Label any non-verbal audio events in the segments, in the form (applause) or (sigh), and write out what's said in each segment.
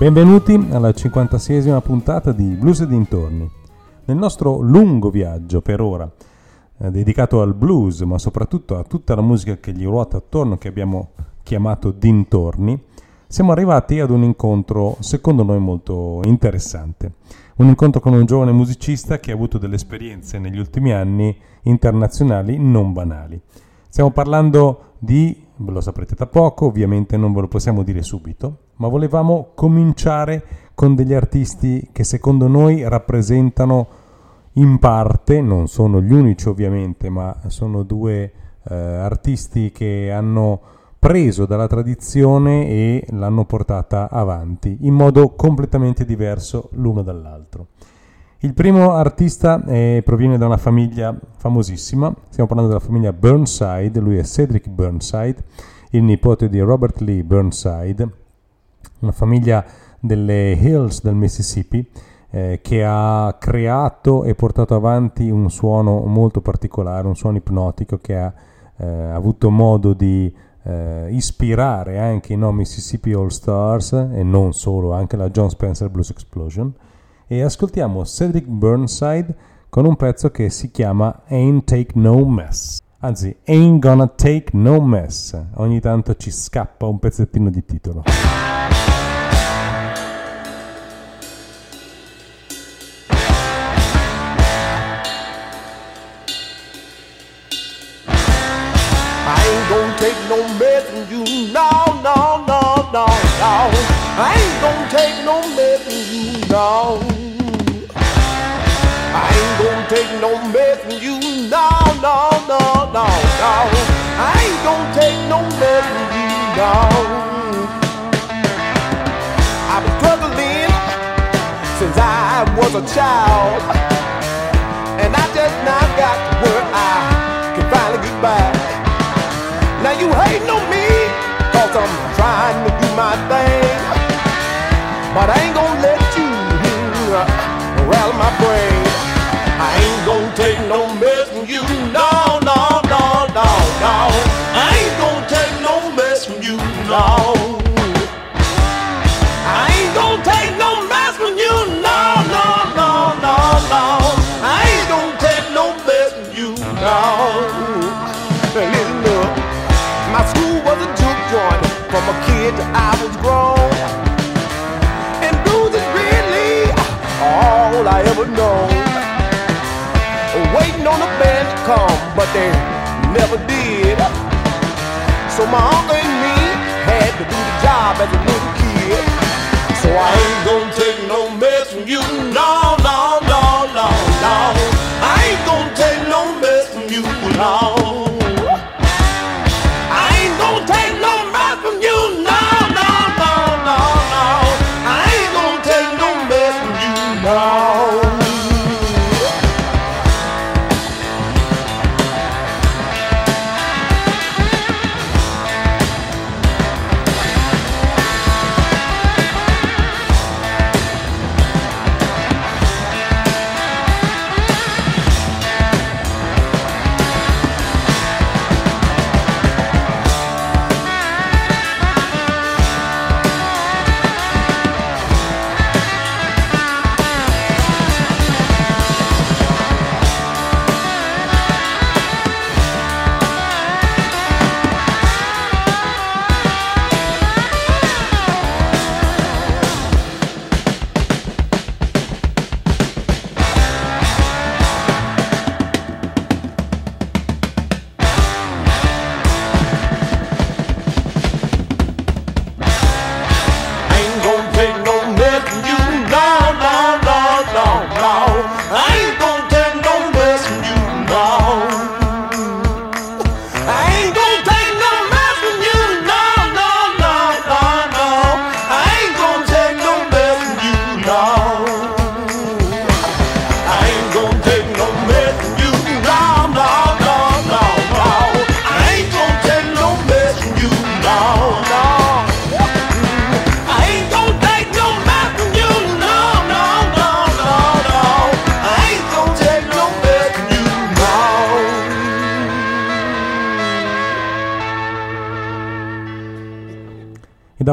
Benvenuti alla 56esima puntata di Blues e dintorni. Nel nostro lungo viaggio per ora, eh, dedicato al blues, ma soprattutto a tutta la musica che gli ruota attorno, che abbiamo chiamato dintorni, siamo arrivati ad un incontro secondo noi molto interessante. Un incontro con un giovane musicista che ha avuto delle esperienze negli ultimi anni internazionali non banali. Stiamo parlando di, ve lo saprete tra poco, ovviamente non ve lo possiamo dire subito, ma volevamo cominciare con degli artisti che secondo noi rappresentano in parte, non sono gli unici ovviamente, ma sono due eh, artisti che hanno preso dalla tradizione e l'hanno portata avanti in modo completamente diverso l'uno dall'altro. Il primo artista eh, proviene da una famiglia famosissima, stiamo parlando della famiglia Burnside, lui è Cedric Burnside, il nipote di Robert Lee Burnside, una famiglia delle Hills del Mississippi eh, che ha creato e portato avanti un suono molto particolare, un suono ipnotico che ha eh, avuto modo di eh, ispirare anche i no Mississippi All Stars e non solo, anche la John Spencer Blues Explosion. E ascoltiamo Cedric Burnside con un pezzo che si chiama Ain't Take No Mess. Anzi, Ain't Gonna Take No Mess. Ogni tanto ci scappa un pezzettino di titolo. I ain't gonna take no mess from you. No. I ain't gonna take no mess from you. No, no, no, no, no. I ain't gonna take no mess from you. No. I've been struggling since I was a child. And I just now got where I can finally get back. Now you hating on me, cause I'm trying to do my thing. Marengo they never did. So my uncle and me had to do the job as a little kid. So I ain't gonna take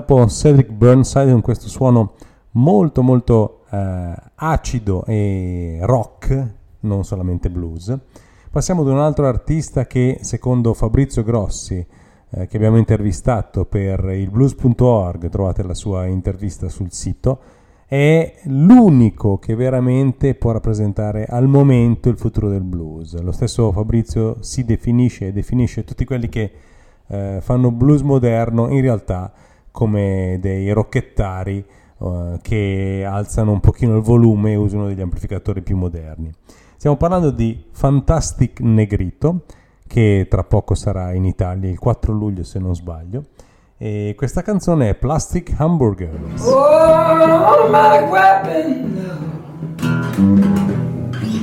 dopo Cedric Burnside con questo suono molto molto eh, acido e rock, non solamente blues. Passiamo ad un altro artista che secondo Fabrizio Grossi, eh, che abbiamo intervistato per il blues.org, trovate la sua intervista sul sito, è l'unico che veramente può rappresentare al momento il futuro del blues. Lo stesso Fabrizio si definisce e definisce tutti quelli che eh, fanno blues moderno in realtà come dei rocchettari uh, che alzano un pochino il volume e usano degli amplificatori più moderni. Stiamo parlando di Fantastic Negrito, che tra poco sarà in Italia il 4 luglio se non sbaglio. E questa canzone è Plastic Hamburgers. Oh.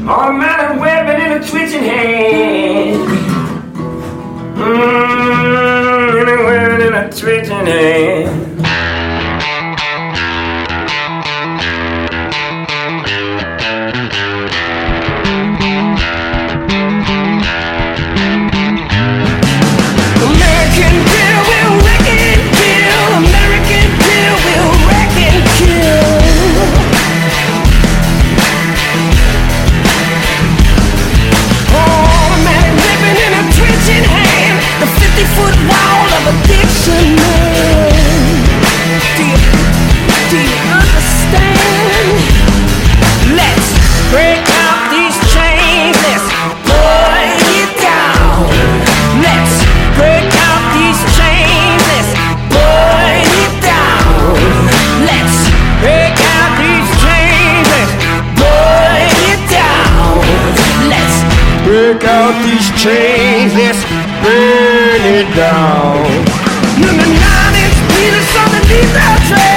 Automatic weapon in a twitching hand. Mm, anywhere that I twitch in hand. break out these chains, let's burn it down. Number nine is Peter, something needs our train.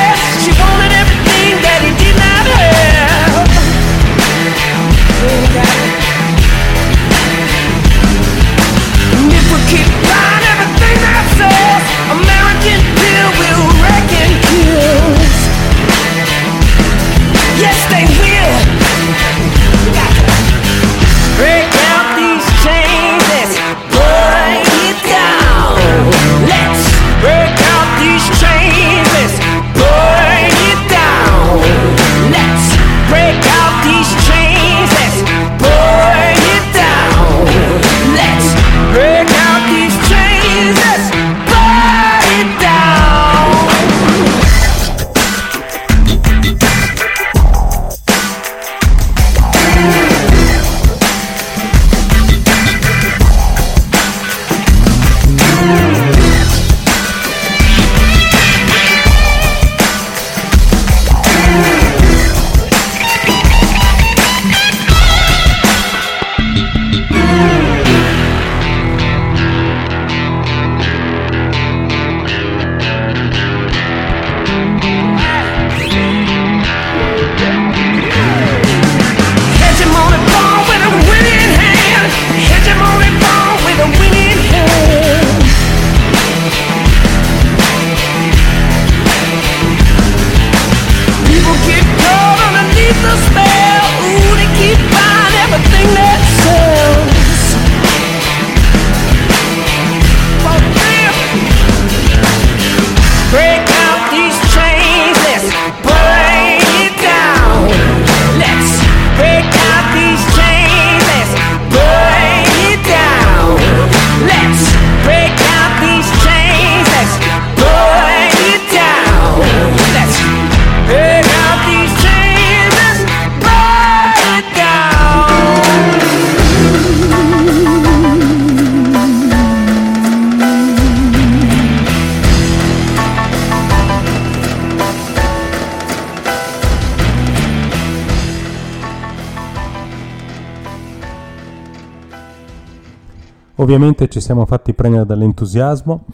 Ovviamente ci siamo fatti prendere dall'entusiasmo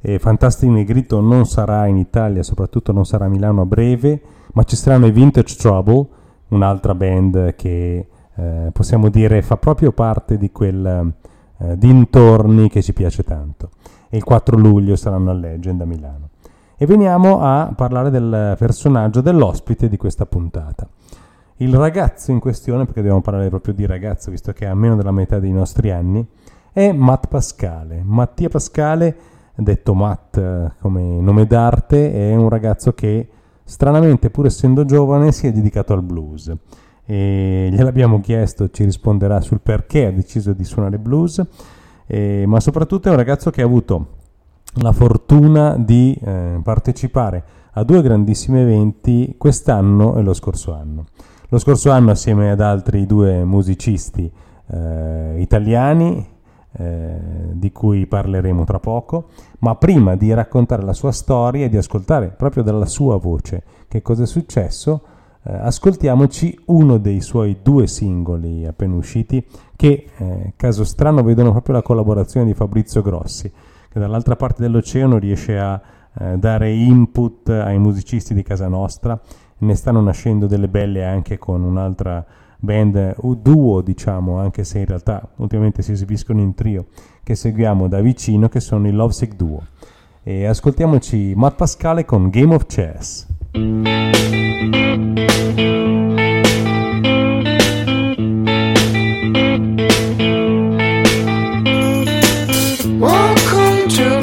e Fantastic Negrito non sarà in Italia, soprattutto non sarà a Milano a breve, ma ci saranno i Vintage Trouble, un'altra band che eh, possiamo dire fa proprio parte di quel eh, dintorni che ci piace tanto. E il 4 luglio saranno a Legend a Milano. E veniamo a parlare del personaggio, dell'ospite di questa puntata. Il ragazzo in questione, perché dobbiamo parlare proprio di ragazzo, visto che ha meno della metà dei nostri anni, è Matt Pascale. Mattia Pascale detto Matt eh, come nome d'arte, è un ragazzo che stranamente, pur essendo giovane, si è dedicato al blues. E gliel'abbiamo chiesto, ci risponderà sul perché ha deciso di suonare blues, e, ma soprattutto è un ragazzo che ha avuto la fortuna di eh, partecipare a due grandissimi eventi quest'anno e lo scorso anno. Lo scorso anno assieme ad altri due musicisti eh, italiani, eh, di cui parleremo tra poco, ma prima di raccontare la sua storia e di ascoltare proprio dalla sua voce che cosa è successo, eh, ascoltiamoci uno dei suoi due singoli appena usciti che, eh, caso strano, vedono proprio la collaborazione di Fabrizio Grossi, che dall'altra parte dell'oceano riesce a eh, dare input ai musicisti di casa nostra, ne stanno nascendo delle belle anche con un'altra band duo, diciamo, anche se in realtà ultimamente si esibiscono in trio, che seguiamo da vicino, che sono i Lovesick Duo. E ascoltiamoci Matt Pascale con Game of Chess. Welcome to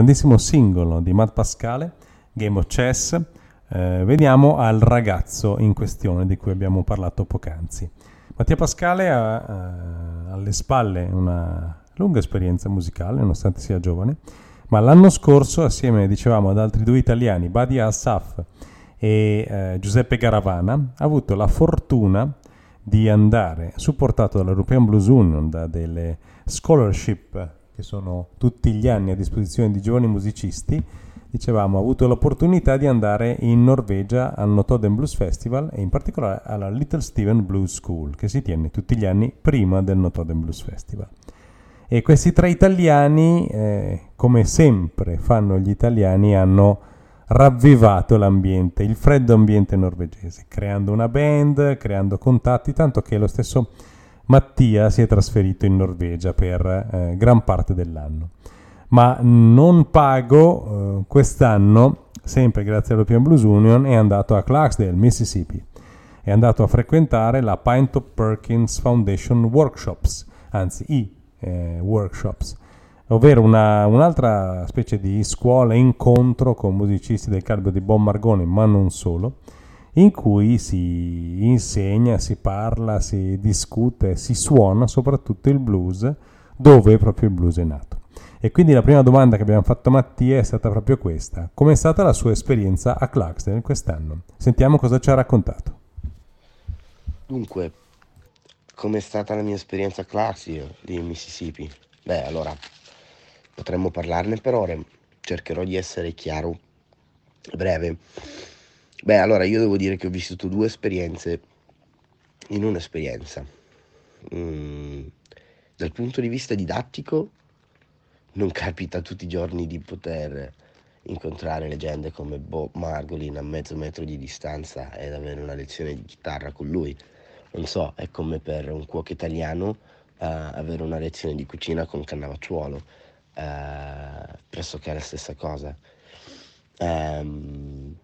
grandissimo singolo di Matt Pascale, Game of Chess, eh, veniamo al ragazzo in questione di cui abbiamo parlato poc'anzi. Mattia Pascale ha eh, alle spalle una lunga esperienza musicale, nonostante sia giovane, ma l'anno scorso, assieme, dicevamo, ad altri due italiani, Badia Assaf e eh, Giuseppe Garavana, ha avuto la fortuna di andare, supportato dall'European Blues Union, da delle scholarship che sono tutti gli anni a disposizione di giovani musicisti, dicevamo, ho avuto l'opportunità di andare in Norvegia al Notoden Blues Festival e in particolare alla Little Steven Blues School, che si tiene tutti gli anni prima del Notoden Blues Festival. E questi tre italiani, eh, come sempre fanno gli italiani, hanno ravvivato l'ambiente, il freddo ambiente norvegese, creando una band, creando contatti, tanto che lo stesso Mattia si è trasferito in Norvegia per eh, gran parte dell'anno ma non pago eh, quest'anno, sempre grazie all'Opium Blues Union, è andato a Clarksdale, Mississippi. È andato a frequentare la Pinto Perkins Foundation Workshops, anzi i eh, workshops, ovvero una, un'altra specie di scuola incontro con musicisti del calibro di Bob Margone, ma non solo, in cui si insegna, si parla, si discute, si suona soprattutto il blues, dove proprio il blues è nato. E quindi la prima domanda che abbiamo fatto a Mattia è stata proprio questa. Com'è stata la sua esperienza a Clarksdale quest'anno? Sentiamo cosa ci ha raccontato. Dunque, com'è stata la mia esperienza a Clarksdale di Mississippi? Beh, allora, potremmo parlarne per ore, cercherò di essere chiaro e breve. Beh, allora, io devo dire che ho vissuto due esperienze in un'esperienza. Mm, dal punto di vista didattico, non capita tutti i giorni di poter incontrare leggende come Bob Margolin a mezzo metro di distanza ed avere una lezione di chitarra con lui. Non so, è come per un cuoco italiano uh, avere una lezione di cucina con Cannavacciuolo, uh, pressoché la stessa cosa. Um,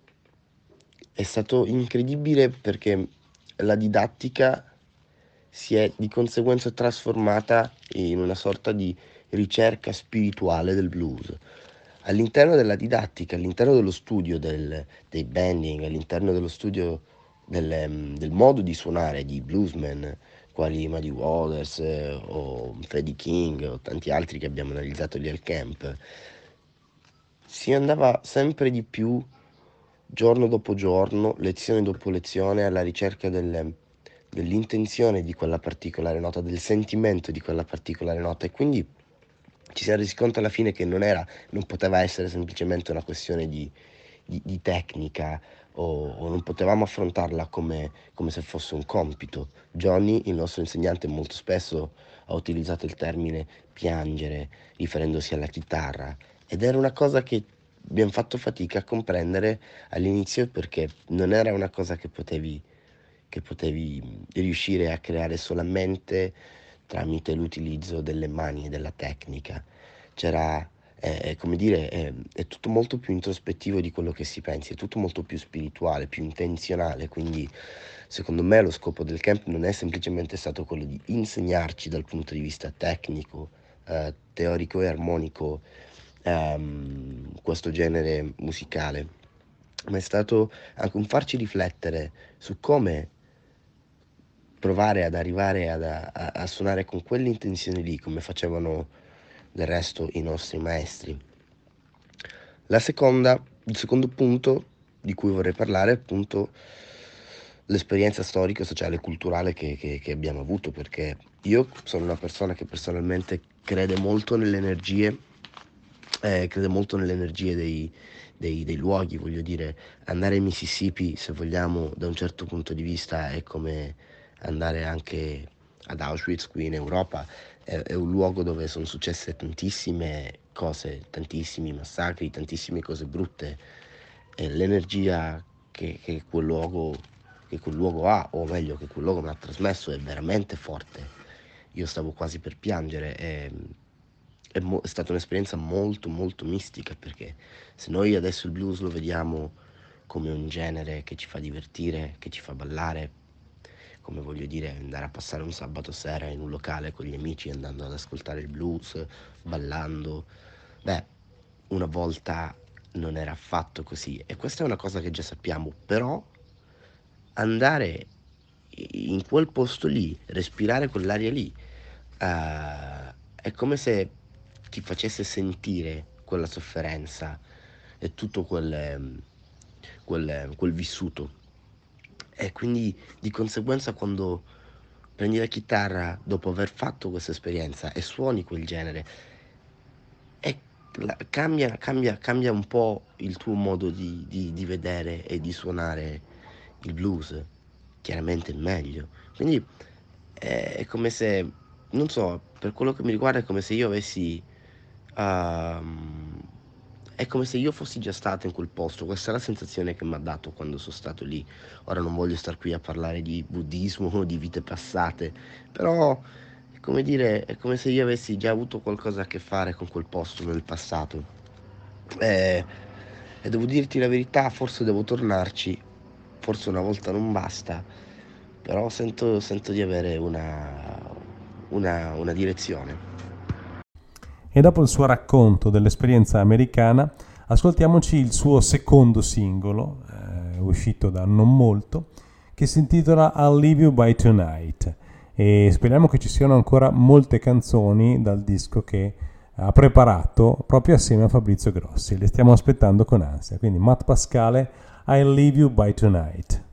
è stato incredibile perché la didattica si è di conseguenza trasformata in una sorta di ricerca spirituale del blues. All'interno della didattica, all'interno dello studio del, dei bending, all'interno dello studio del, mm, del, modo di suonare di bluesmen quali Muddy Waters eh, o Freddie King o tanti altri che abbiamo analizzato lì al camp, si andava sempre di più giorno dopo giorno, lezione dopo lezione alla ricerca del, dell'intenzione di quella particolare nota, del sentimento di quella particolare nota e quindi ci si è resi conto alla fine che non, era, non poteva essere semplicemente una questione di, di, di tecnica o, o, non potevamo affrontarla come, come, se fosse un compito. Johnny, il nostro insegnante, molto spesso ha utilizzato il termine piangere riferendosi alla chitarra ed era una cosa che abbiamo fatto fatica a comprendere all'inizio perché non era una cosa che potevi, che potevi riuscire a creare solamente tramite l'utilizzo delle mani e della tecnica. C'era, eh, come dire, eh, è tutto molto più introspettivo di quello che si pensi, è tutto molto più spirituale, più intenzionale, quindi secondo me lo scopo del camp non è semplicemente stato quello di insegnarci dal punto di vista tecnico, eh, teorico e armonico ehm, questo genere musicale, ma è stato anche un farci riflettere su come provare ad arrivare ad, a, a suonare con quell'intenzione lì, come facevano del resto i nostri maestri. La seconda, il secondo punto di cui vorrei parlare è appunto l'esperienza storica, sociale e culturale che, che, che, abbiamo avuto, perché io sono una persona che personalmente crede molto nelle energie, eh, crede molto nelle energie dei, dei, dei, luoghi, voglio dire, andare in Mississippi, se vogliamo, da un certo punto di vista è come andare anche ad Auschwitz qui in Europa è, è un luogo dove sono successe tantissime cose, tantissimi massacri, tantissime cose brutte e l'energia che, che, quel luogo, che quel luogo ha, o meglio che quel luogo mi ha trasmesso è veramente forte. Io stavo quasi per piangere. È, è, mo- è stata un'esperienza molto molto mistica perché se noi adesso il blues lo vediamo come un genere che ci fa divertire, che ci fa ballare, come voglio dire, andare a passare un sabato sera in un locale con gli amici andando ad ascoltare il blues, ballando. Beh, una volta non era affatto così e questa è una cosa che già sappiamo, però andare in quel posto lì, respirare quell'aria lì, uh, è come se ti facesse sentire quella sofferenza e tutto quel, quel, quel vissuto. E quindi di conseguenza quando prendi la chitarra dopo aver fatto questa esperienza e suoni quel genere, la- cambia, cambia, cambia un po' il tuo modo di, di- di vedere e di suonare il blues, chiaramente meglio. Quindi è, è come se, non so, per quello che mi riguarda è come se io avessi... ehm, è come se io fossi già stato in quel posto, questa è la sensazione che mi ha dato quando sono stato lì. Ora non voglio star qui a parlare di buddismo o di vite passate, però è come dire, è come se io avessi già avuto qualcosa a che fare con quel posto nel passato. Eh, e devo dirti la verità, forse devo tornarci, forse una volta non basta, però sento, sento di avere una, una, una direzione. E dopo il suo racconto dell'esperienza americana, ascoltiamoci il suo secondo singolo, eh, uscito da non molto, che si intitola I'll Leave You By Tonight. E speriamo che ci siano ancora molte canzoni dal disco che ha preparato proprio assieme a Fabrizio Grossi. Le stiamo aspettando con ansia. Quindi Matt Pascale, I'll Leave You By Tonight.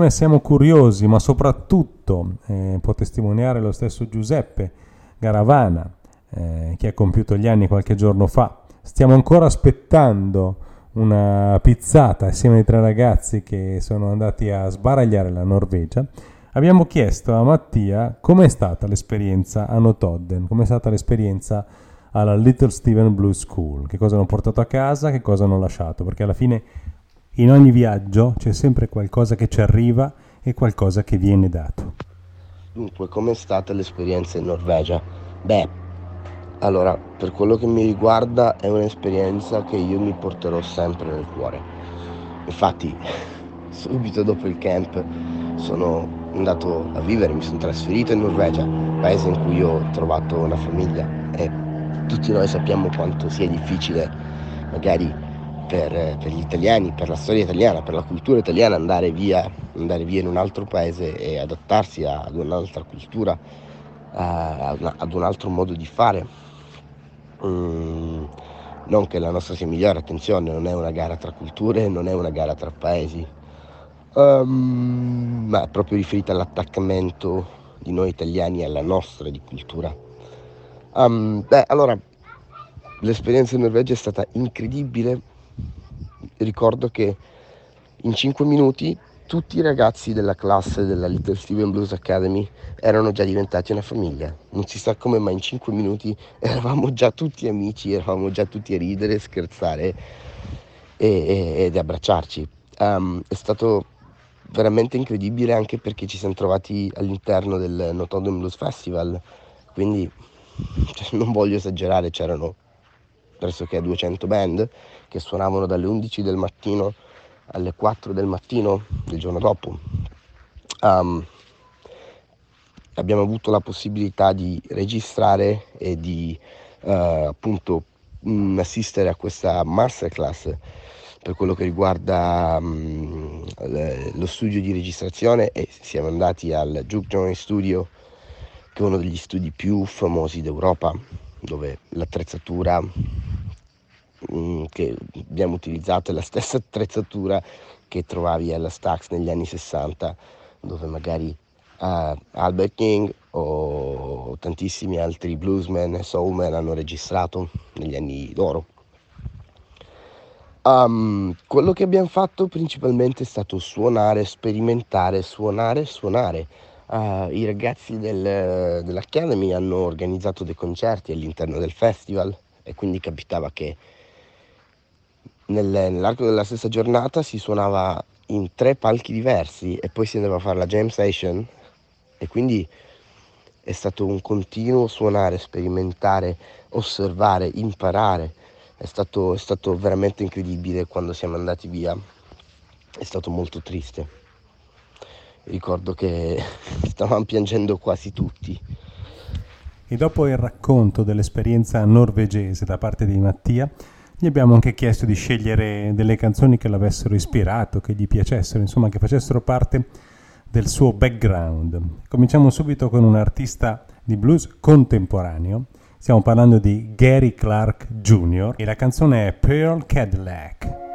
E siccome siamo curiosi, ma soprattutto eh, può testimoniare lo stesso Giuseppe Garavana, eh, che ha compiuto gli anni qualche giorno fa, stiamo ancora aspettando una pizzata assieme ai tre ragazzi che sono andati a sbaragliare la Norvegia. Abbiamo chiesto a Mattia com'è stata l'esperienza a Notodden, com'è stata l'esperienza alla Little Steven Blue School, che cosa hanno portato a casa, che cosa hanno lasciato, perché alla fine In ogni viaggio c'è sempre qualcosa che ci arriva e qualcosa che viene dato. Dunque, com'è stata l'esperienza in Norvegia? Beh, allora, per quello che mi riguarda è un'esperienza che io mi porterò sempre nel cuore. Infatti, (laughs) subito dopo il camp sono andato a vivere, mi sono trasferito in Norvegia, paese in cui ho trovato una famiglia e tutti noi sappiamo quanto sia difficile magari per, per gli italiani, per la storia italiana, per la cultura italiana andare via, andare via in un altro paese e adattarsi ad un'altra cultura, ad un altro modo di fare. Mm, non che la nostra sia migliore, attenzione, non è una gara tra culture, non è una gara tra paesi, um, ma è proprio riferita all'attaccamento di noi italiani alla nostra di cultura. Um, beh, allora, l'esperienza in Norvegia è stata incredibile. Ricordo che in 5 minuti tutti i ragazzi della classe della Little Steven Blues Academy erano già diventati una famiglia. Non si sa come, ma in 5 minuti (laughs) eravamo già tutti amici, eravamo già tutti a ridere, scherzare e, e, ed abbracciarci. Um, è stato veramente incredibile anche perché ci siamo trovati all'interno del Notodden Blues Festival, quindi cioè, non voglio esagerare, c'erano pressoché 200 band che suonavano dalle 11 del mattino alle 4 del mattino del giorno dopo. Um, abbiamo avuto la possibilità di registrare e di uh, appunto mh, mm, assistere a questa masterclass per quello che riguarda um, lo studio di registrazione e siamo andati al Juke Joint Studio che è uno degli studi più famosi d'Europa dove l'attrezzatura che abbiamo utilizzato è la stessa attrezzatura che trovavi alla Stax negli anni 60 dove magari uh, Albert King o tantissimi altri bluesmen e soulmen hanno registrato negli anni d'oro Um, quello che abbiamo fatto principalmente è stato suonare, sperimentare, suonare, suonare. Uh, I ragazzi del, dell'Academy hanno organizzato dei concerti all'interno del festival e quindi capitava che nell'arco della stessa giornata si suonava in tre palchi diversi e poi si andava a fare la jam session e quindi è stato un continuo suonare, sperimentare, osservare, imparare è stato, è stato veramente incredibile quando siamo andati via, è stato molto triste. Ricordo che (laughs) stavamo piangendo quasi tutti. E dopo il racconto dell'esperienza norvegese da parte di Mattia, gli abbiamo anche chiesto di scegliere delle canzoni che l'avessero ispirato, che gli piacessero, insomma che facessero parte del suo background. Cominciamo subito con un artista di blues contemporaneo Stiamo parlando di Gary Clark Jr. e la canzone è Pearl Cadillac.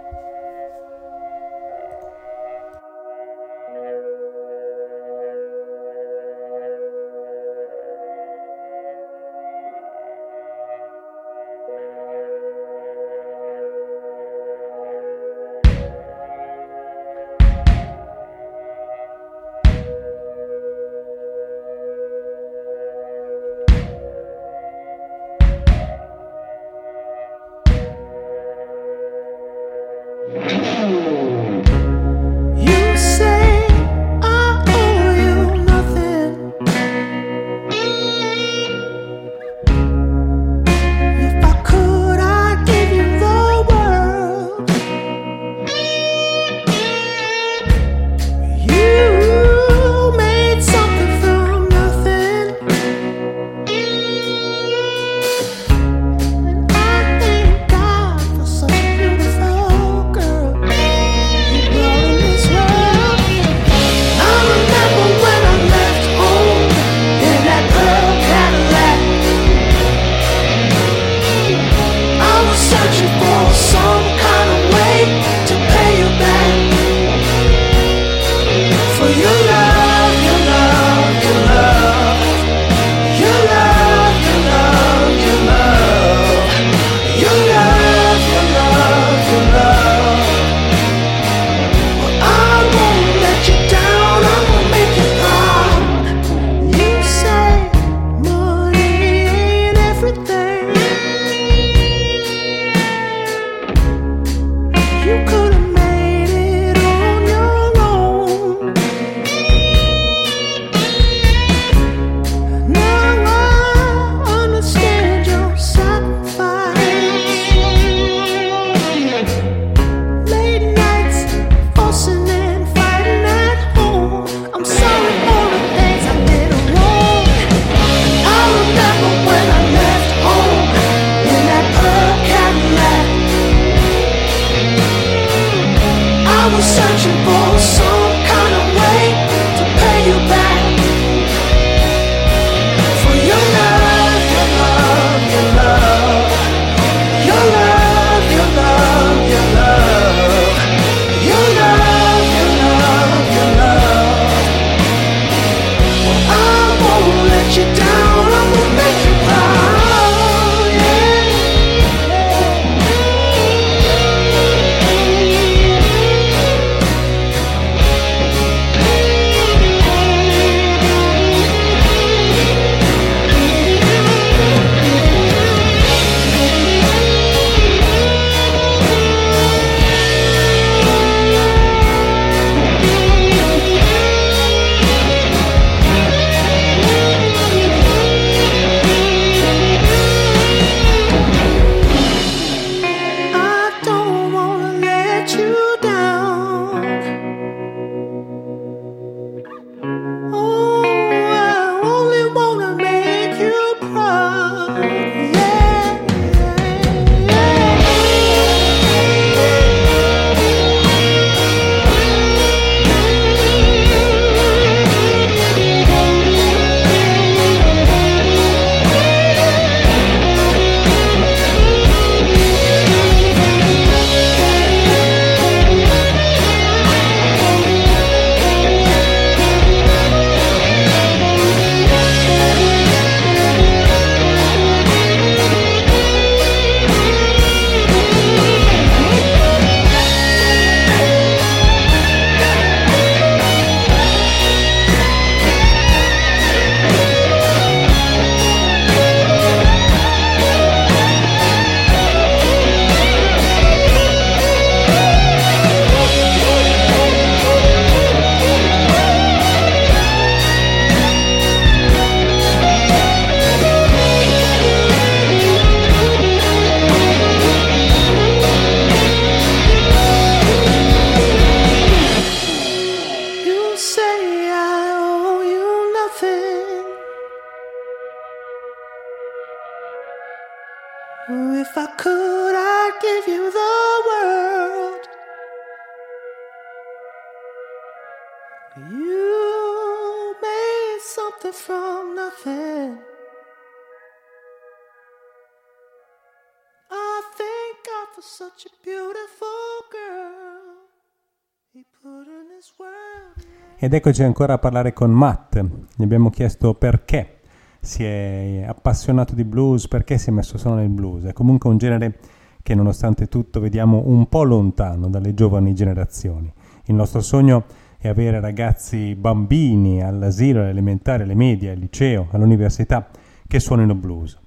Ed eccoci ancora a parlare con Matt. Gli abbiamo chiesto perché si è appassionato di blues, perché si è messo solo nel blues. È comunque un genere che nonostante tutto vediamo un po' lontano dalle giovani generazioni. Il nostro sogno è avere ragazzi bambini all'asilo, alle elementari, alle medie, al liceo, all'università che suonino blues.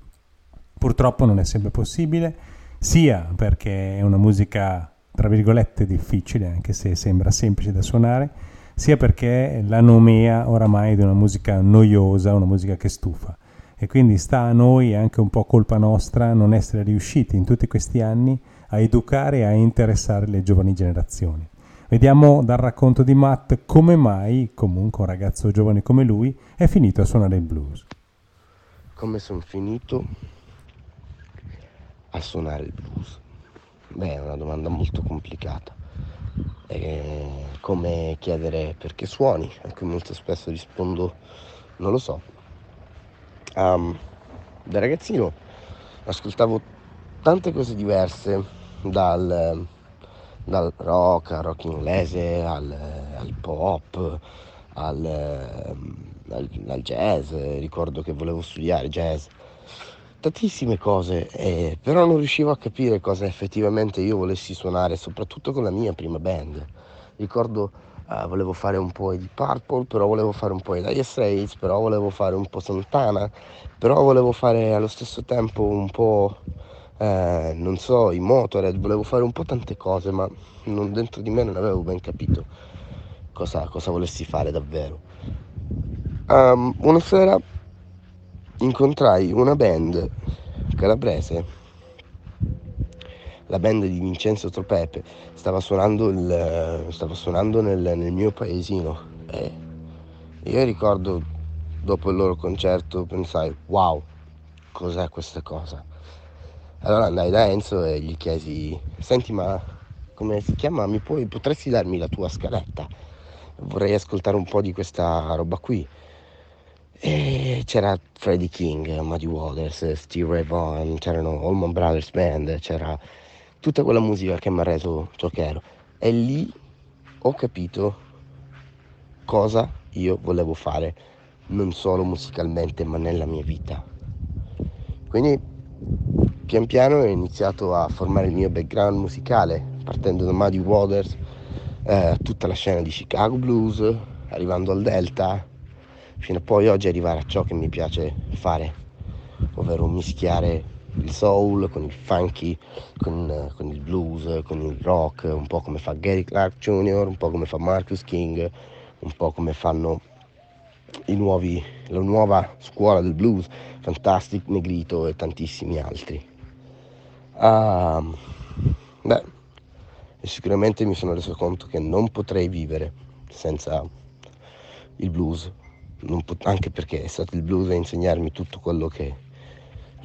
Purtroppo non è sempre possibile, sia perché è una musica tra virgolette difficile, anche se sembra semplice da suonare, sia perché la nomea oramai di una musica noiosa, una musica che stufa. E quindi sta a noi, è anche un po' colpa nostra, non essere riusciti in tutti questi anni a educare e a interessare le giovani generazioni. Vediamo dal racconto di Matt come mai, comunque un ragazzo giovane come lui, è finito a suonare il blues. Come sono finito a suonare il blues? Beh, è una domanda molto complicata. È come chiedere perché suoni, a cui molto spesso rispondo non lo so. Um, da ragazzino ascoltavo tante cose diverse, dal, dal rock al rock inglese al, al pop, al, al, al jazz, ricordo che volevo studiare jazz tantissime cose, eh, però non riuscivo a capire cosa effettivamente io volessi suonare, soprattutto con la mia prima band. Ricordo eh, volevo fare un po' di Purple, però volevo fare un po' di Dire Straits, però volevo fare un po' Santana, però volevo fare allo stesso tempo un po', eh, non so, i Motorhead, volevo fare un po' tante cose, ma non, dentro di me non avevo ben capito cosa, cosa volessi fare davvero. Um, una sera incontrai una band calabrese, la band di Vincenzo Tropepe, stava suonando, il, stava suonando nel, nel, mio paesino e io ricordo dopo il loro concerto pensai wow, cos'è questa cosa? Allora andai da Enzo e gli chiesi, senti ma come si chiama? Mi puoi, potresti darmi la tua scaletta? Vorrei ascoltare un po' di questa roba qui. E c'era Freddie King, Muddy Waters, Steve Ray Vaughan, c'erano Allman Brothers Band, c'era tutta quella musica che mi ha reso ciò che ero. E lì ho capito cosa io volevo fare, non solo musicalmente, ma nella mia vita. Quindi pian piano ho iniziato a formare il mio background musicale, partendo da Muddy Waters, eh, tutta la scena di Chicago Blues, arrivando al Delta, fino a poi oggi arrivare a ciò che mi piace fare, ovvero mischiare il soul con il funky, con, con, il blues, con il rock, un po' come fa Gary Clark Jr., un po' come fa Marcus King, un po' come fanno nuovi, la nuova scuola del blues, Fantastic, Negrito e tantissimi altri. Uh, beh, sicuramente mi sono reso conto che non potrei vivere senza il blues, pot- anche perché è stato il blues a insegnarmi tutto quello che,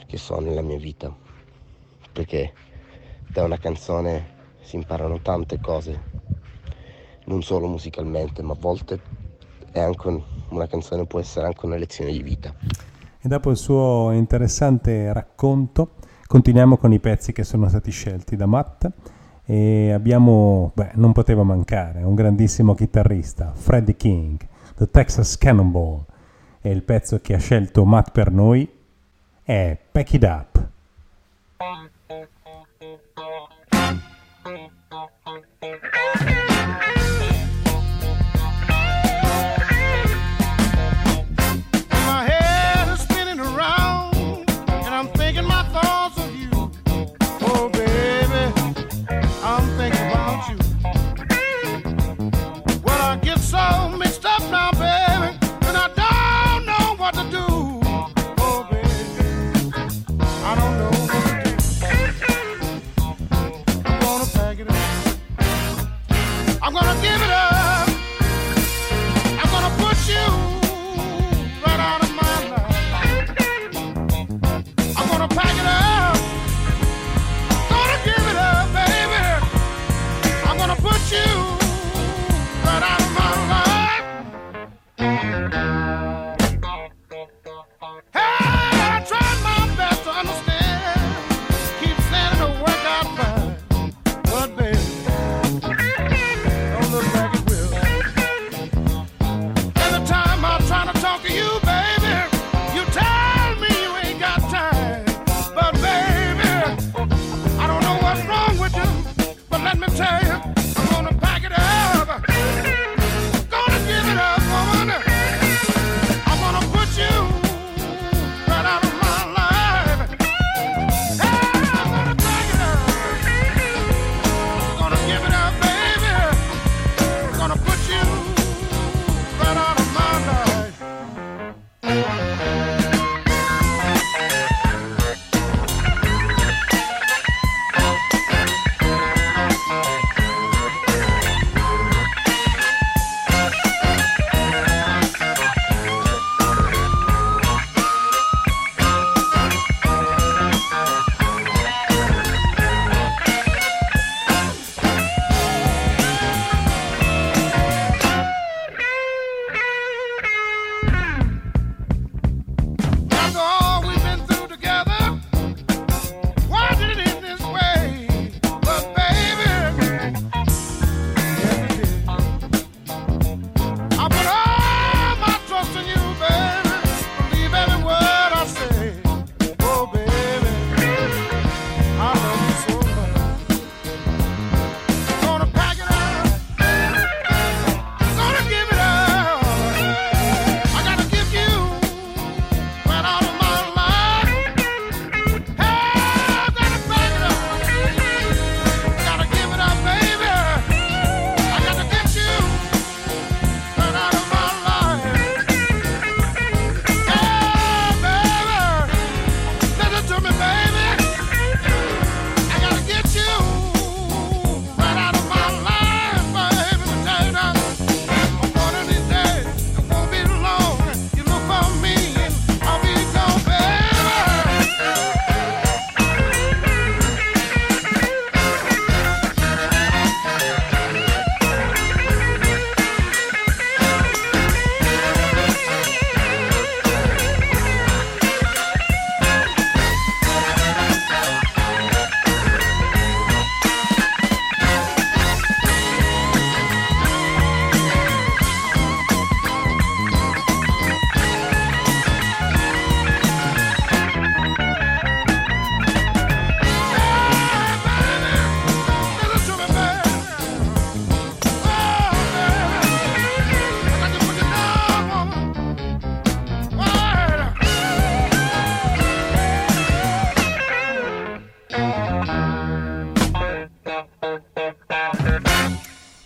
che so nella mia vita, perché da una canzone si imparano tante cose, non solo musicalmente, ma a volte anche una canzone può essere anche una lezione di vita. E dopo il suo interessante racconto, continuiamo con i pezzi che sono stati scelti da Matt. E abbiamo, beh, non poteva mancare, un grandissimo chitarrista, Freddie King, The Texas Cannonball. E il pezzo che ha scelto Matt per noi è Pack It Up.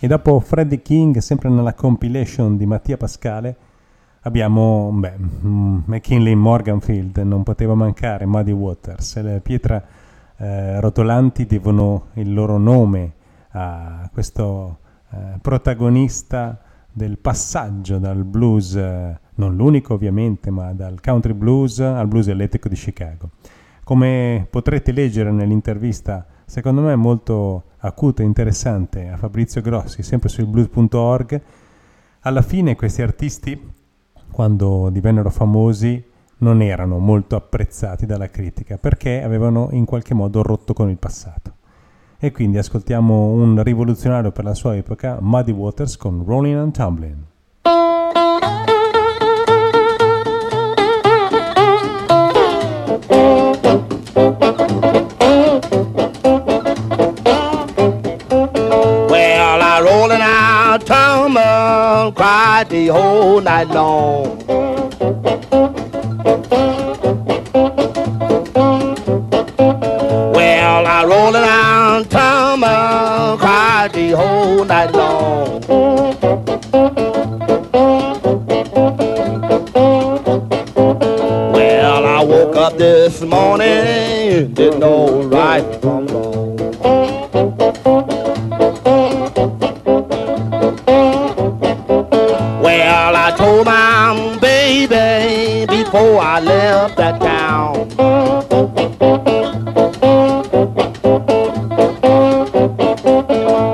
Dopo Freddie King, sempre nella compilation di Mattia Pascale, abbiamo beh, mm, McKinley Morganfield, non poteva mancare, Muddy Waters. Le pietre eh, rotolanti devono il loro nome a questo eh, protagonista del passaggio dal blues, eh, non l'unico ovviamente, ma dal country blues al blues elettrico di Chicago. Come potrete leggere nell'intervista, secondo me molto acuta e interessante, a Fabrizio Grossi, sempre sul blues.org, alla fine questi artisti, quando divennero famosi, non erano molto apprezzati dalla critica perché avevano in qualche modo rotto con il passato. E quindi ascoltiamo un rivoluzionario per la sua epoca, Muddy Waters con Rolling and Tumbling. The whole night long. Well, I rolling out, tumble, uh, cried the whole night long. Well, I woke up this morning, didn't know right from wrong. Told my baby before I left that town.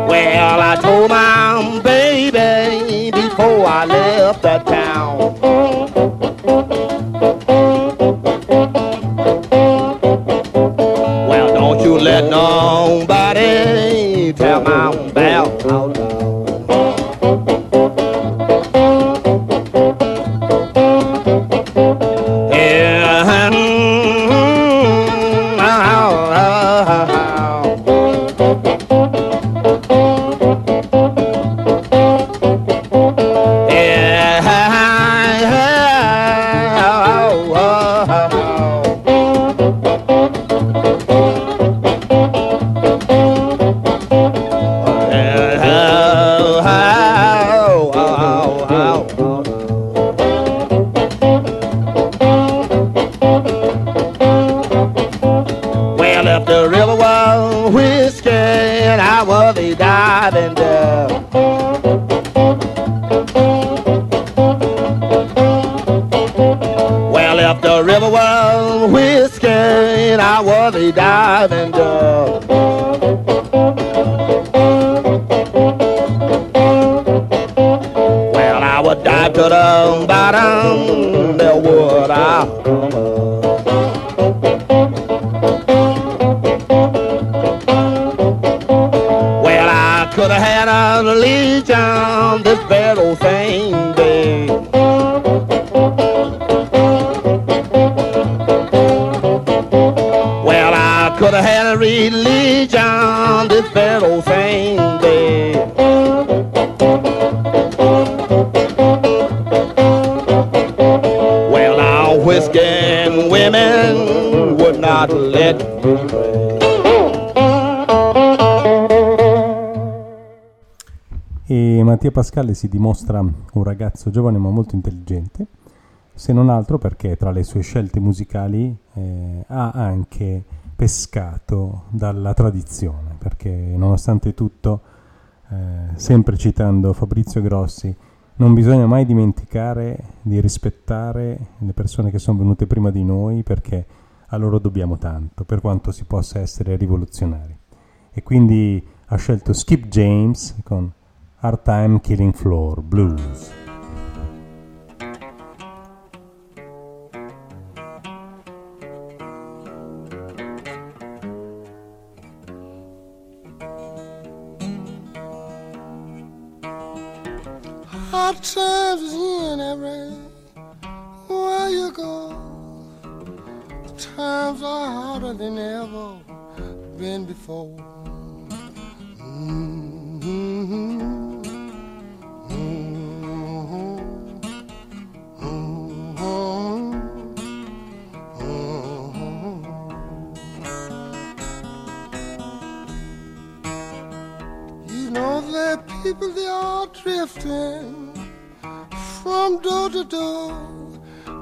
Well, I told my baby before I left that town. Well, don't you let nobody Mattia Pascale si dimostra un ragazzo giovane ma molto intelligente, se non altro perché tra le sue scelte musicali eh, ha anche pescato dalla tradizione, perché nonostante tutto, eh, sempre citando Fabrizio Grossi, non bisogna mai dimenticare di rispettare le persone che sono venute prima di noi perché a loro dobbiamo tanto, per quanto si possa essere rivoluzionari. E quindi ha scelto Skip James con Hard Time Killing Floor Blues. Hard times is you go. Times are harder than ever been before. Mhm. From door to door,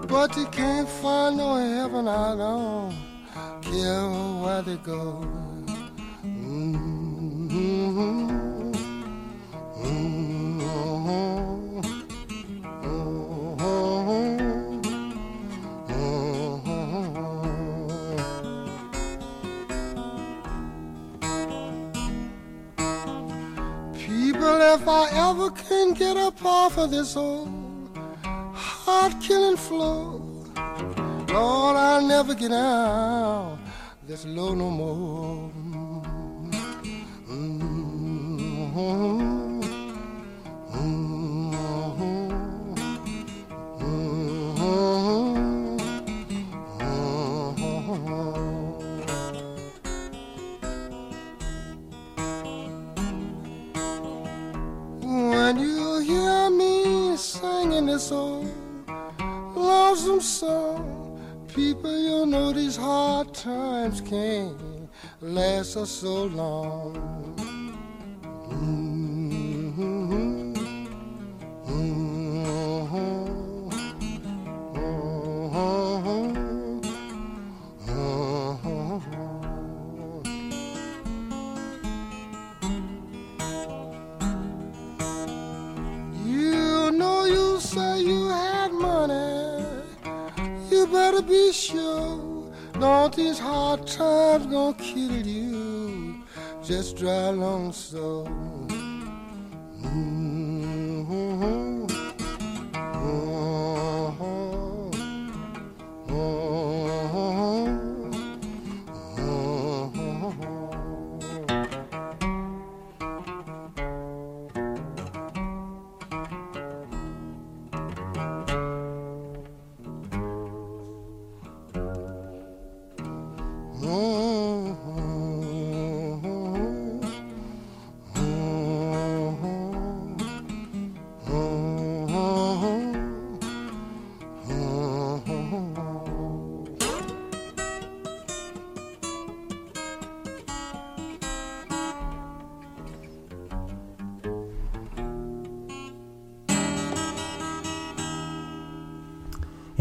but they can't find no heaven. I don't care where they go. Of this old heart killing flow, Lord, I'll never get out this low no more. When so long.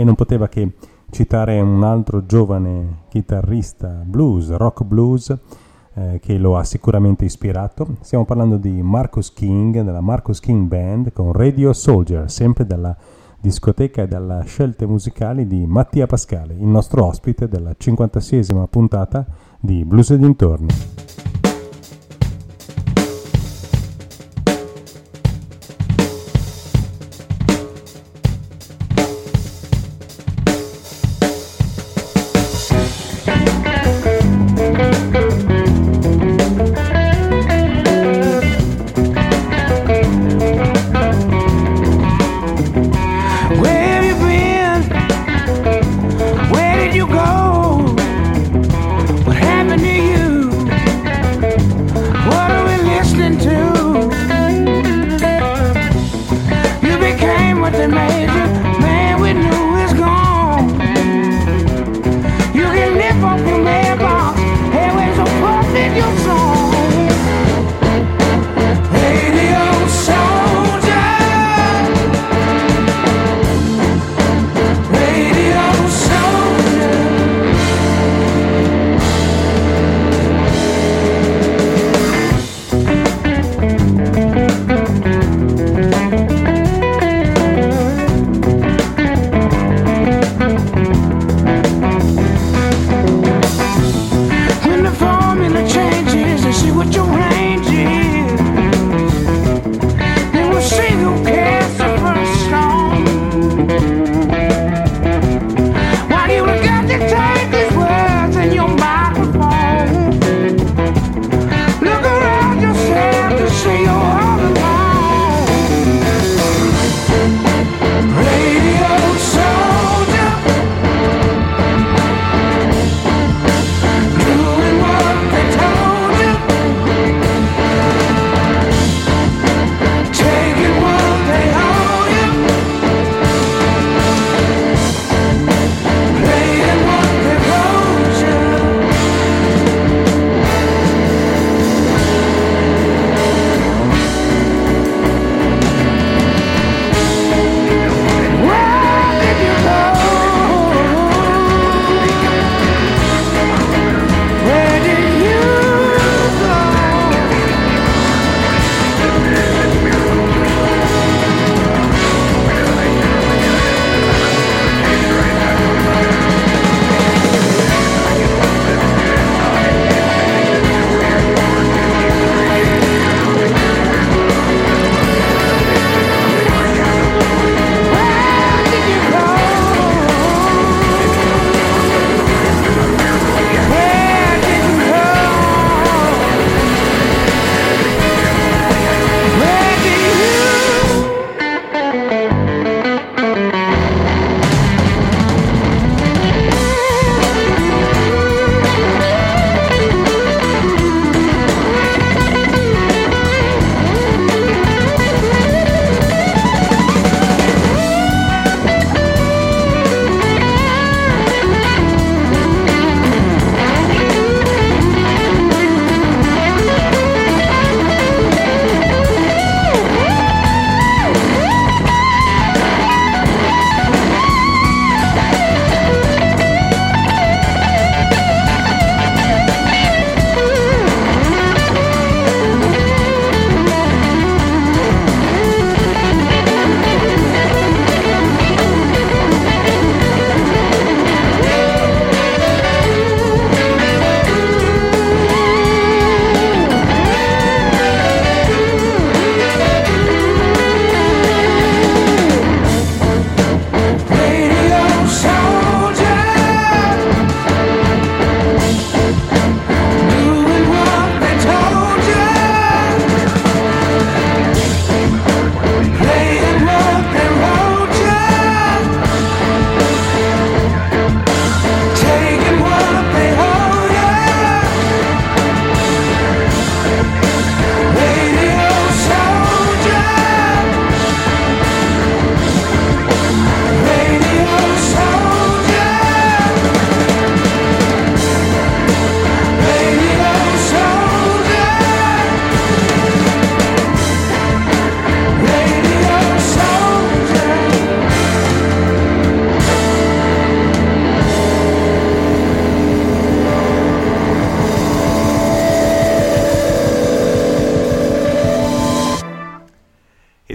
E non poteva che citare un altro giovane chitarrista blues, rock blues, eh, che lo ha sicuramente ispirato. Stiamo parlando di Marcus King, della Marcus King Band, con Radio Soldier, sempre dalla discoteca e dalle scelte musicali di Mattia Pascale, il nostro ospite della 56esima puntata di Blues e dintorni.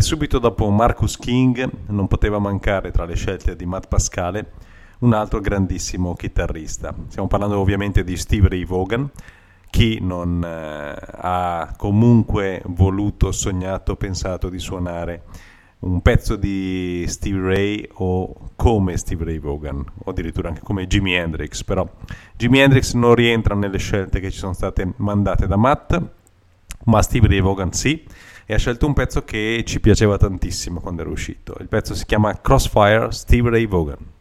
subito dopo Marcus King non poteva mancare tra le scelte di Matt Pascale un altro grandissimo chitarrista. Stiamo parlando ovviamente di Steve Ray Vaughan, chi non eh, ha comunque voluto, sognato, pensato di suonare un pezzo di Steve Ray o come Steve Ray Vaughan o addirittura anche come Jimi Hendrix, però Jimi Hendrix non rientra nelle scelte che ci sono state mandate da Matt, ma Steve Ray Vaughan sì e ha scelto un pezzo che ci piaceva tantissimo quando era uscito. Il pezzo si chiama Crossfire Steve Ray Vaughan.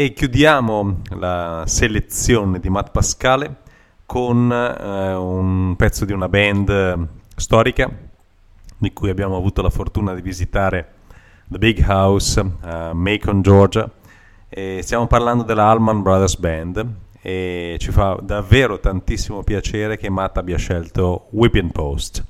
E chiudiamo la selezione di Matt Pascale con eh, un pezzo di una band storica di cui abbiamo avuto la fortuna di visitare The Big House a Macon, Georgia. E stiamo parlando della Allman Brothers Band e ci fa davvero tantissimo piacere che Matt abbia scelto Whipping Post.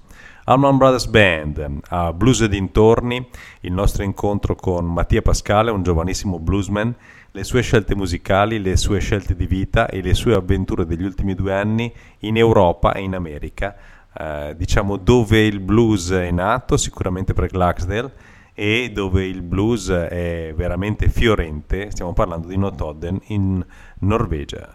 Allman Brothers Band a Blues e dintorni, il nostro incontro con Mattia Pascale, un giovanissimo bluesman le sue scelte musicali, le sue scelte di vita e le sue avventure degli ultimi due anni in Europa e in America, eh, diciamo dove il blues è nato, sicuramente per Glaxdale, e dove il blues è veramente fiorente, stiamo parlando di Notodden in Norvegia.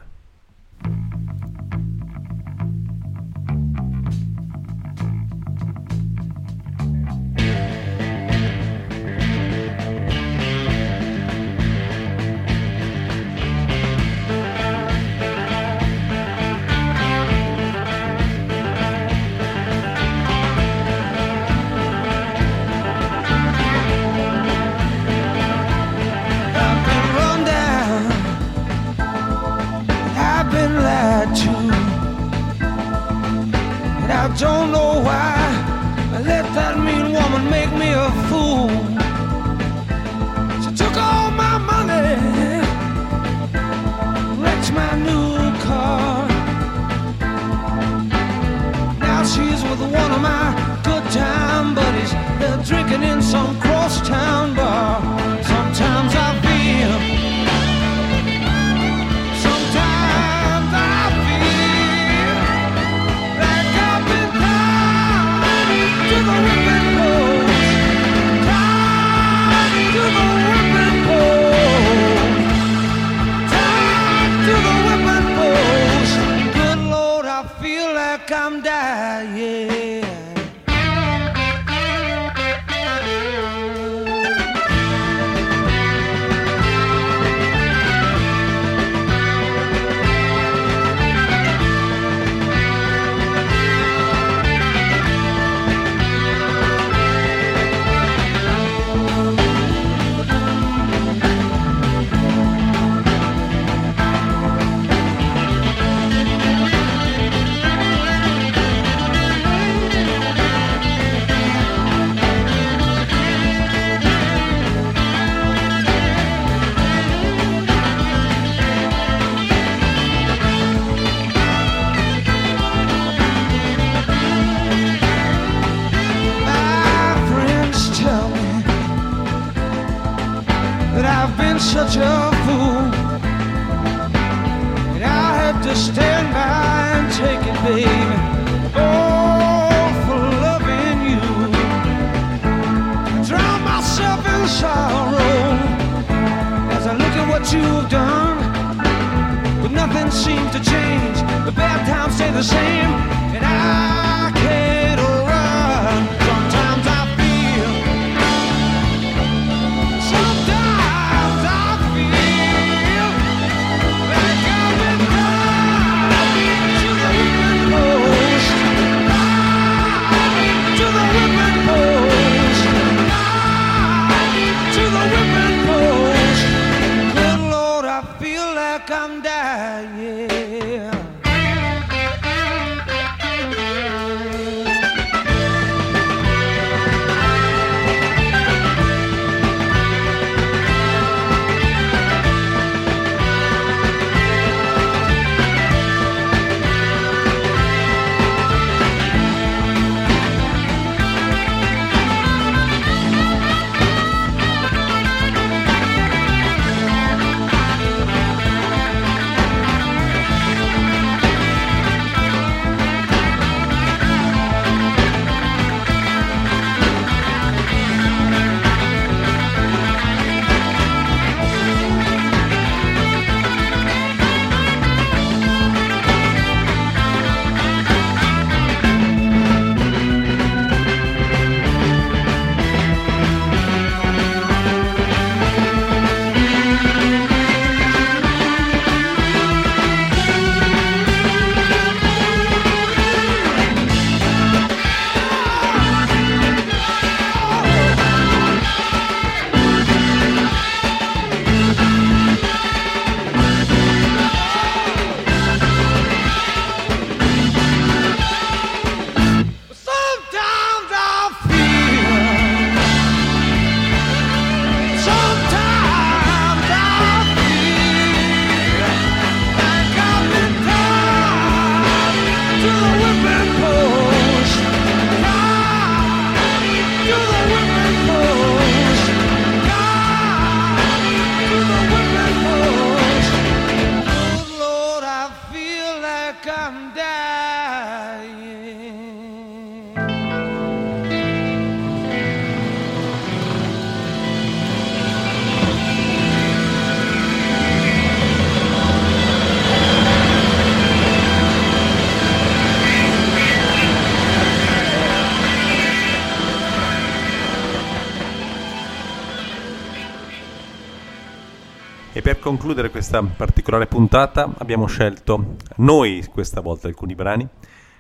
Questa particolare puntata abbiamo scelto noi questa volta alcuni brani.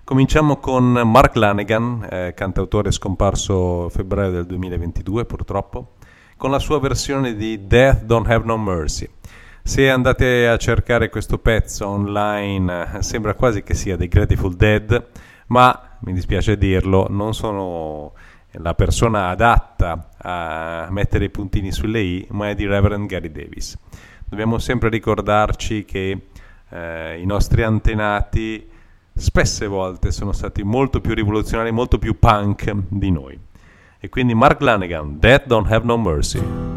Cominciamo con Mark Lanegan, eh, cantautore scomparso febbraio del 2022 purtroppo, con la sua versione di Death Don't Have No Mercy. Se andate a cercare questo pezzo online eh, sembra quasi che sia dei Grateful Dead, ma mi dispiace dirlo, non sono la persona adatta a mettere i puntini sulle i, ma è di Reverend Gary Davis. Dobbiamo sempre ricordarci che eh, i nostri antenati spesse volte sono stati molto più rivoluzionari, molto più punk di noi. E quindi Mark Lanegan, Death Don't Have No Mercy.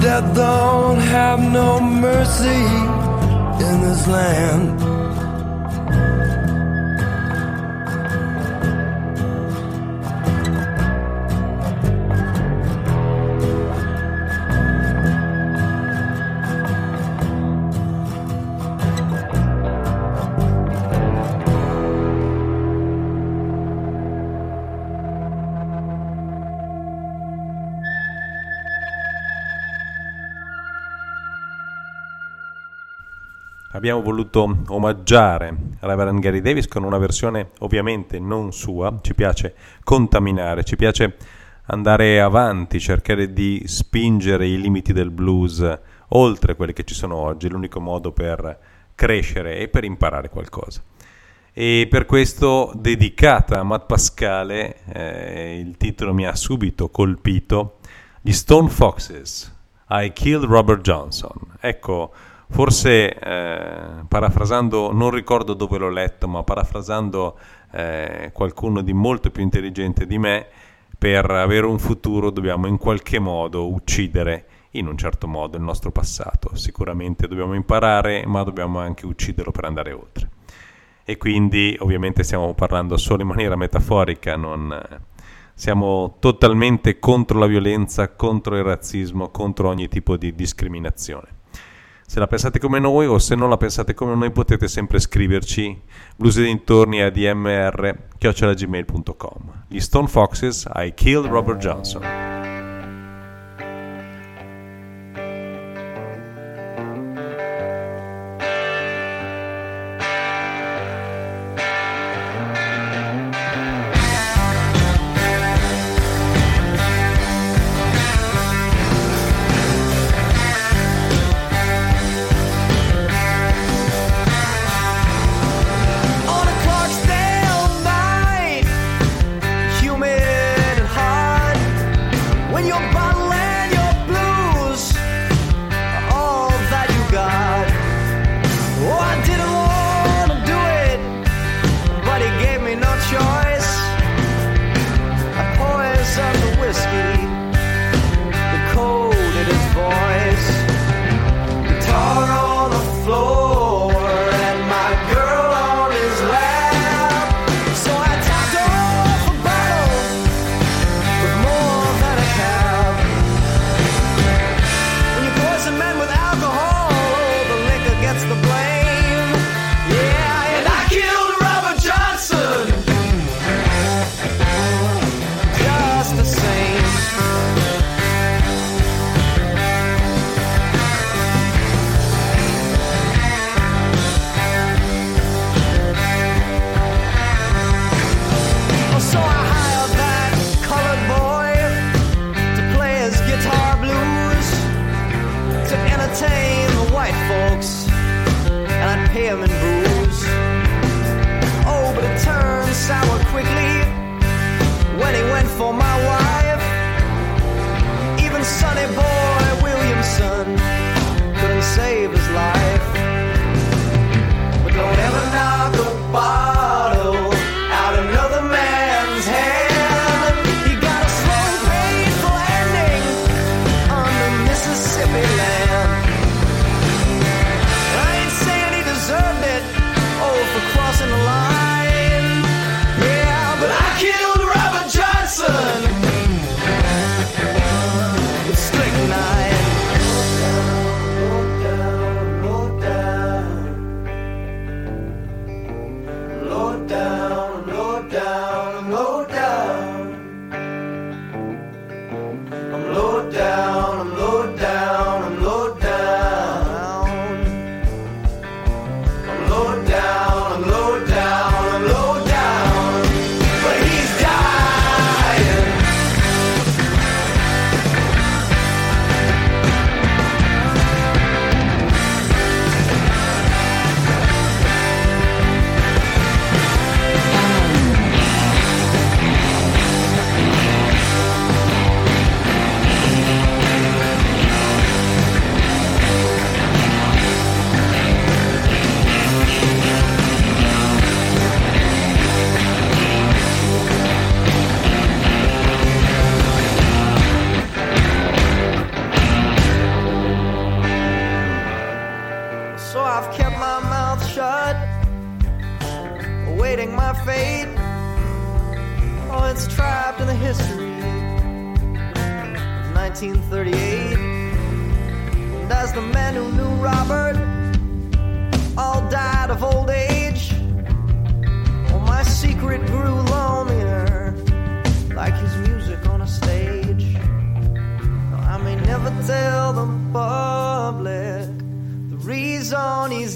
Death don't have no mercy in this land. Abbiamo voluto omaggiare Reverend Gary Davis con una versione ovviamente non sua, ci piace contaminare, ci piace andare avanti, cercare di spingere i limiti del blues oltre quelli che ci sono oggi, l'unico modo per crescere e per imparare qualcosa. E per questo dedicata a Matt Pascale, eh, il titolo mi ha subito colpito, gli Stone Foxes, I Killed Robert Johnson. Ecco, Forse, eh, parafrasando, non ricordo dove l'ho letto, ma parafrasando eh, qualcuno di molto più intelligente di me, per avere un futuro dobbiamo in qualche modo uccidere in un certo modo il nostro passato. Sicuramente dobbiamo imparare, ma dobbiamo anche ucciderlo per andare oltre. E quindi ovviamente stiamo parlando solo in maniera metaforica, non, siamo totalmente contro la violenza, contro il razzismo, contro ogni tipo di discriminazione se la pensate come noi o se non la pensate come noi potete sempre scriverci blusedintorni a dmr.gmail.com Gli Stone Foxes, I Killed Robert Johnson.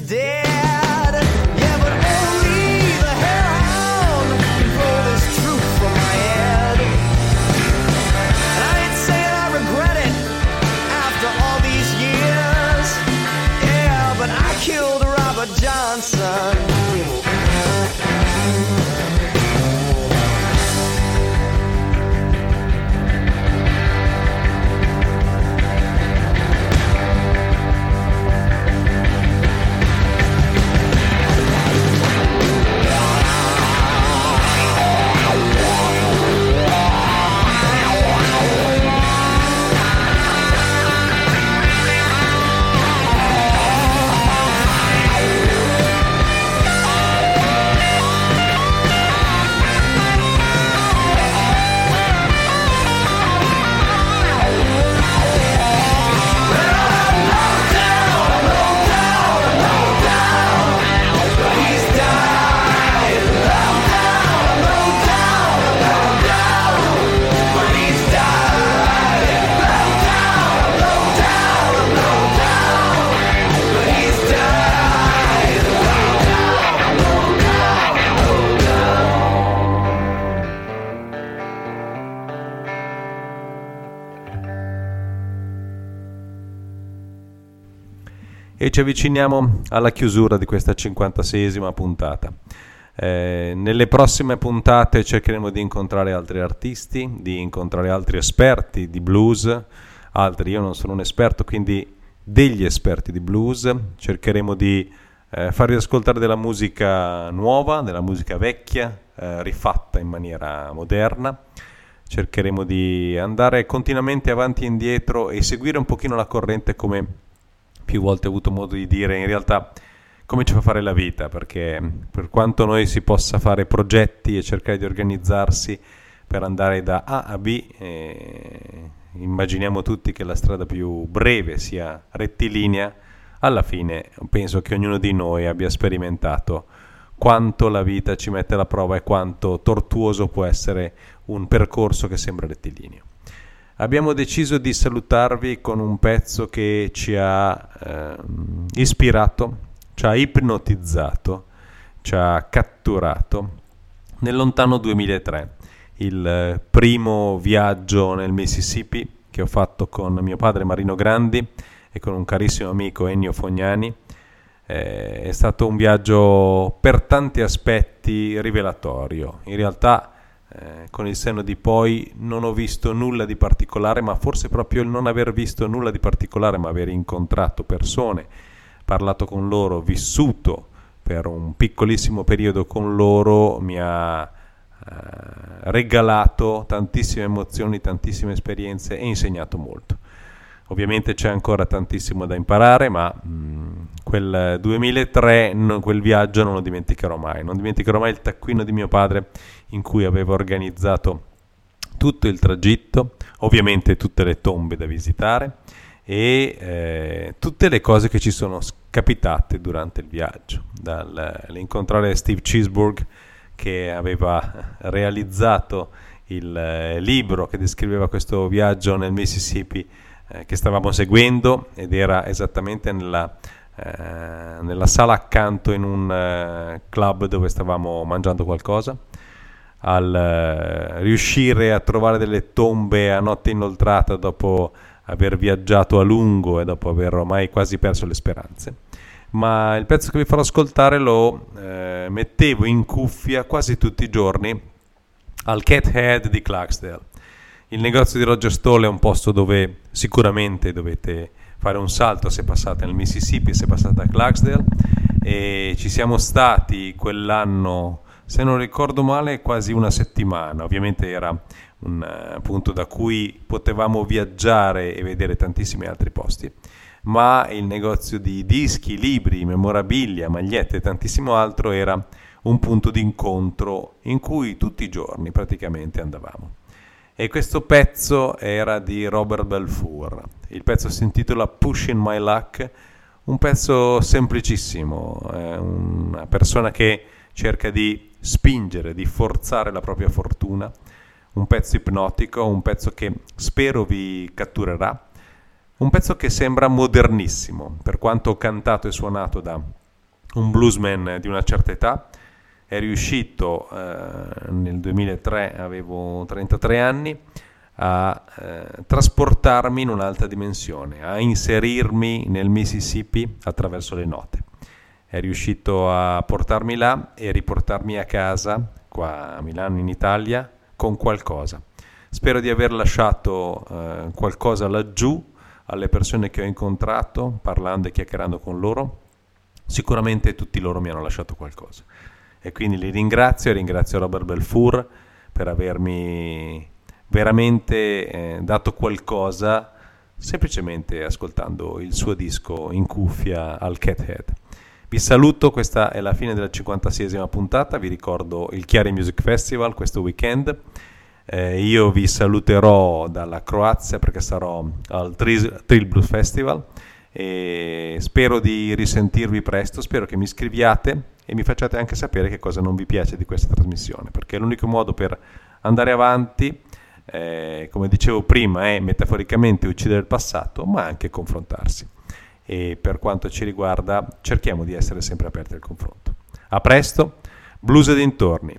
day. Ci avviciniamo alla chiusura di questa 56esima puntata. Eh, nelle prossime puntate cercheremo di incontrare altri artisti, di incontrare altri esperti di blues, altri, io non sono un esperto, quindi degli esperti di blues, cercheremo di eh, farvi ascoltare della musica nuova, della musica vecchia, eh, rifatta in maniera moderna. Cercheremo di andare continuamente avanti e indietro e seguire un pochino la corrente come più volte avuto modo di dire, in realtà come ci fa fare la vita, perché per quanto noi si possa fare progetti e cercare di organizzarsi per andare da A a B, eh, immaginiamo tutti che la strada più breve sia rettilinea, alla fine penso che ognuno di noi abbia sperimentato quanto la vita ci mette alla prova e quanto tortuoso può essere un percorso che sembra rettilineo. Abbiamo deciso di salutarvi con un pezzo che ci ha eh, ispirato, ci ha ipnotizzato, ci ha catturato nel lontano 2003, il primo viaggio nel Mississippi che ho fatto con mio padre Marino Grandi e con un carissimo amico Ennio Fognani. Eh, è stato un viaggio per tanti aspetti rivelatorio. In realtà, eh, con il senno di poi, non ho visto nulla di particolare, ma forse proprio il non aver visto nulla di particolare, ma aver incontrato persone, parlato con loro, vissuto per un piccolissimo periodo con loro, mi ha eh, regalato tantissime emozioni, tantissime esperienze e insegnato molto. Ovviamente c'è ancora tantissimo da imparare, ma mh, quel 2003, no, quel viaggio non lo dimenticherò mai. Non dimenticherò mai il taccuino di mio padre in cui avevo organizzato tutto il tragitto, ovviamente tutte le tombe da visitare e eh, tutte le cose che ci sono capitate durante il viaggio, dall'incontrare Steve Cheeseburg che aveva realizzato il eh, libro che descriveva questo viaggio nel Mississippi eh, che stavamo seguendo ed era esattamente nella, eh, nella sala accanto in un eh, club dove stavamo mangiando qualcosa al eh, riuscire a trovare delle tombe a notte inoltrata dopo aver viaggiato a lungo e dopo aver ormai quasi perso le speranze ma il pezzo che vi farò ascoltare lo eh, mettevo in cuffia quasi tutti i giorni al Cat Head di Clarksdale. Il negozio di Roger Stoll è un posto dove sicuramente dovete fare un salto se passate nel Mississippi, se passate a Clarksdale e ci siamo stati quell'anno, se non ricordo male, quasi una settimana. Ovviamente era un uh, punto da cui potevamo viaggiare e vedere tantissimi altri posti ma il negozio di dischi, libri, memorabilia, magliette e tantissimo altro era un punto di incontro in cui tutti i giorni praticamente andavamo. E questo pezzo era di Robert Belfour. Il pezzo si intitola Pushing My Luck, un pezzo semplicissimo, è una persona che cerca di spingere, di forzare la propria fortuna, un pezzo ipnotico, un pezzo che spero vi catturerà un pezzo che sembra modernissimo, per quanto cantato e suonato da un bluesman di una certa età. È riuscito eh, nel 2003, avevo 33 anni, a eh, trasportarmi in un'altra dimensione, a inserirmi nel Mississippi attraverso le note. È riuscito a portarmi là e riportarmi a casa, qua a Milano in Italia, con qualcosa. Spero di aver lasciato eh, qualcosa laggiù alle persone che ho incontrato, parlando e chiacchierando con loro, sicuramente tutti loro mi hanno lasciato qualcosa. E quindi li ringrazio e ringrazio Robert Belfour per avermi veramente eh, dato qualcosa semplicemente ascoltando il suo disco in cuffia al Cathead. Vi saluto, questa è la fine della 56esima puntata, vi ricordo il Chiari Music Festival questo weekend eh, io vi saluterò dalla Croazia perché sarò al Trill Blues Festival e spero di risentirvi presto, spero che mi scriviate e mi facciate anche sapere che cosa non vi piace di questa trasmissione, perché l'unico modo per andare avanti, eh, come dicevo prima, è metaforicamente uccidere il passato, ma anche confrontarsi. E per quanto ci riguarda, cerchiamo di essere sempre aperti al confronto. A presto, blues e dintorni.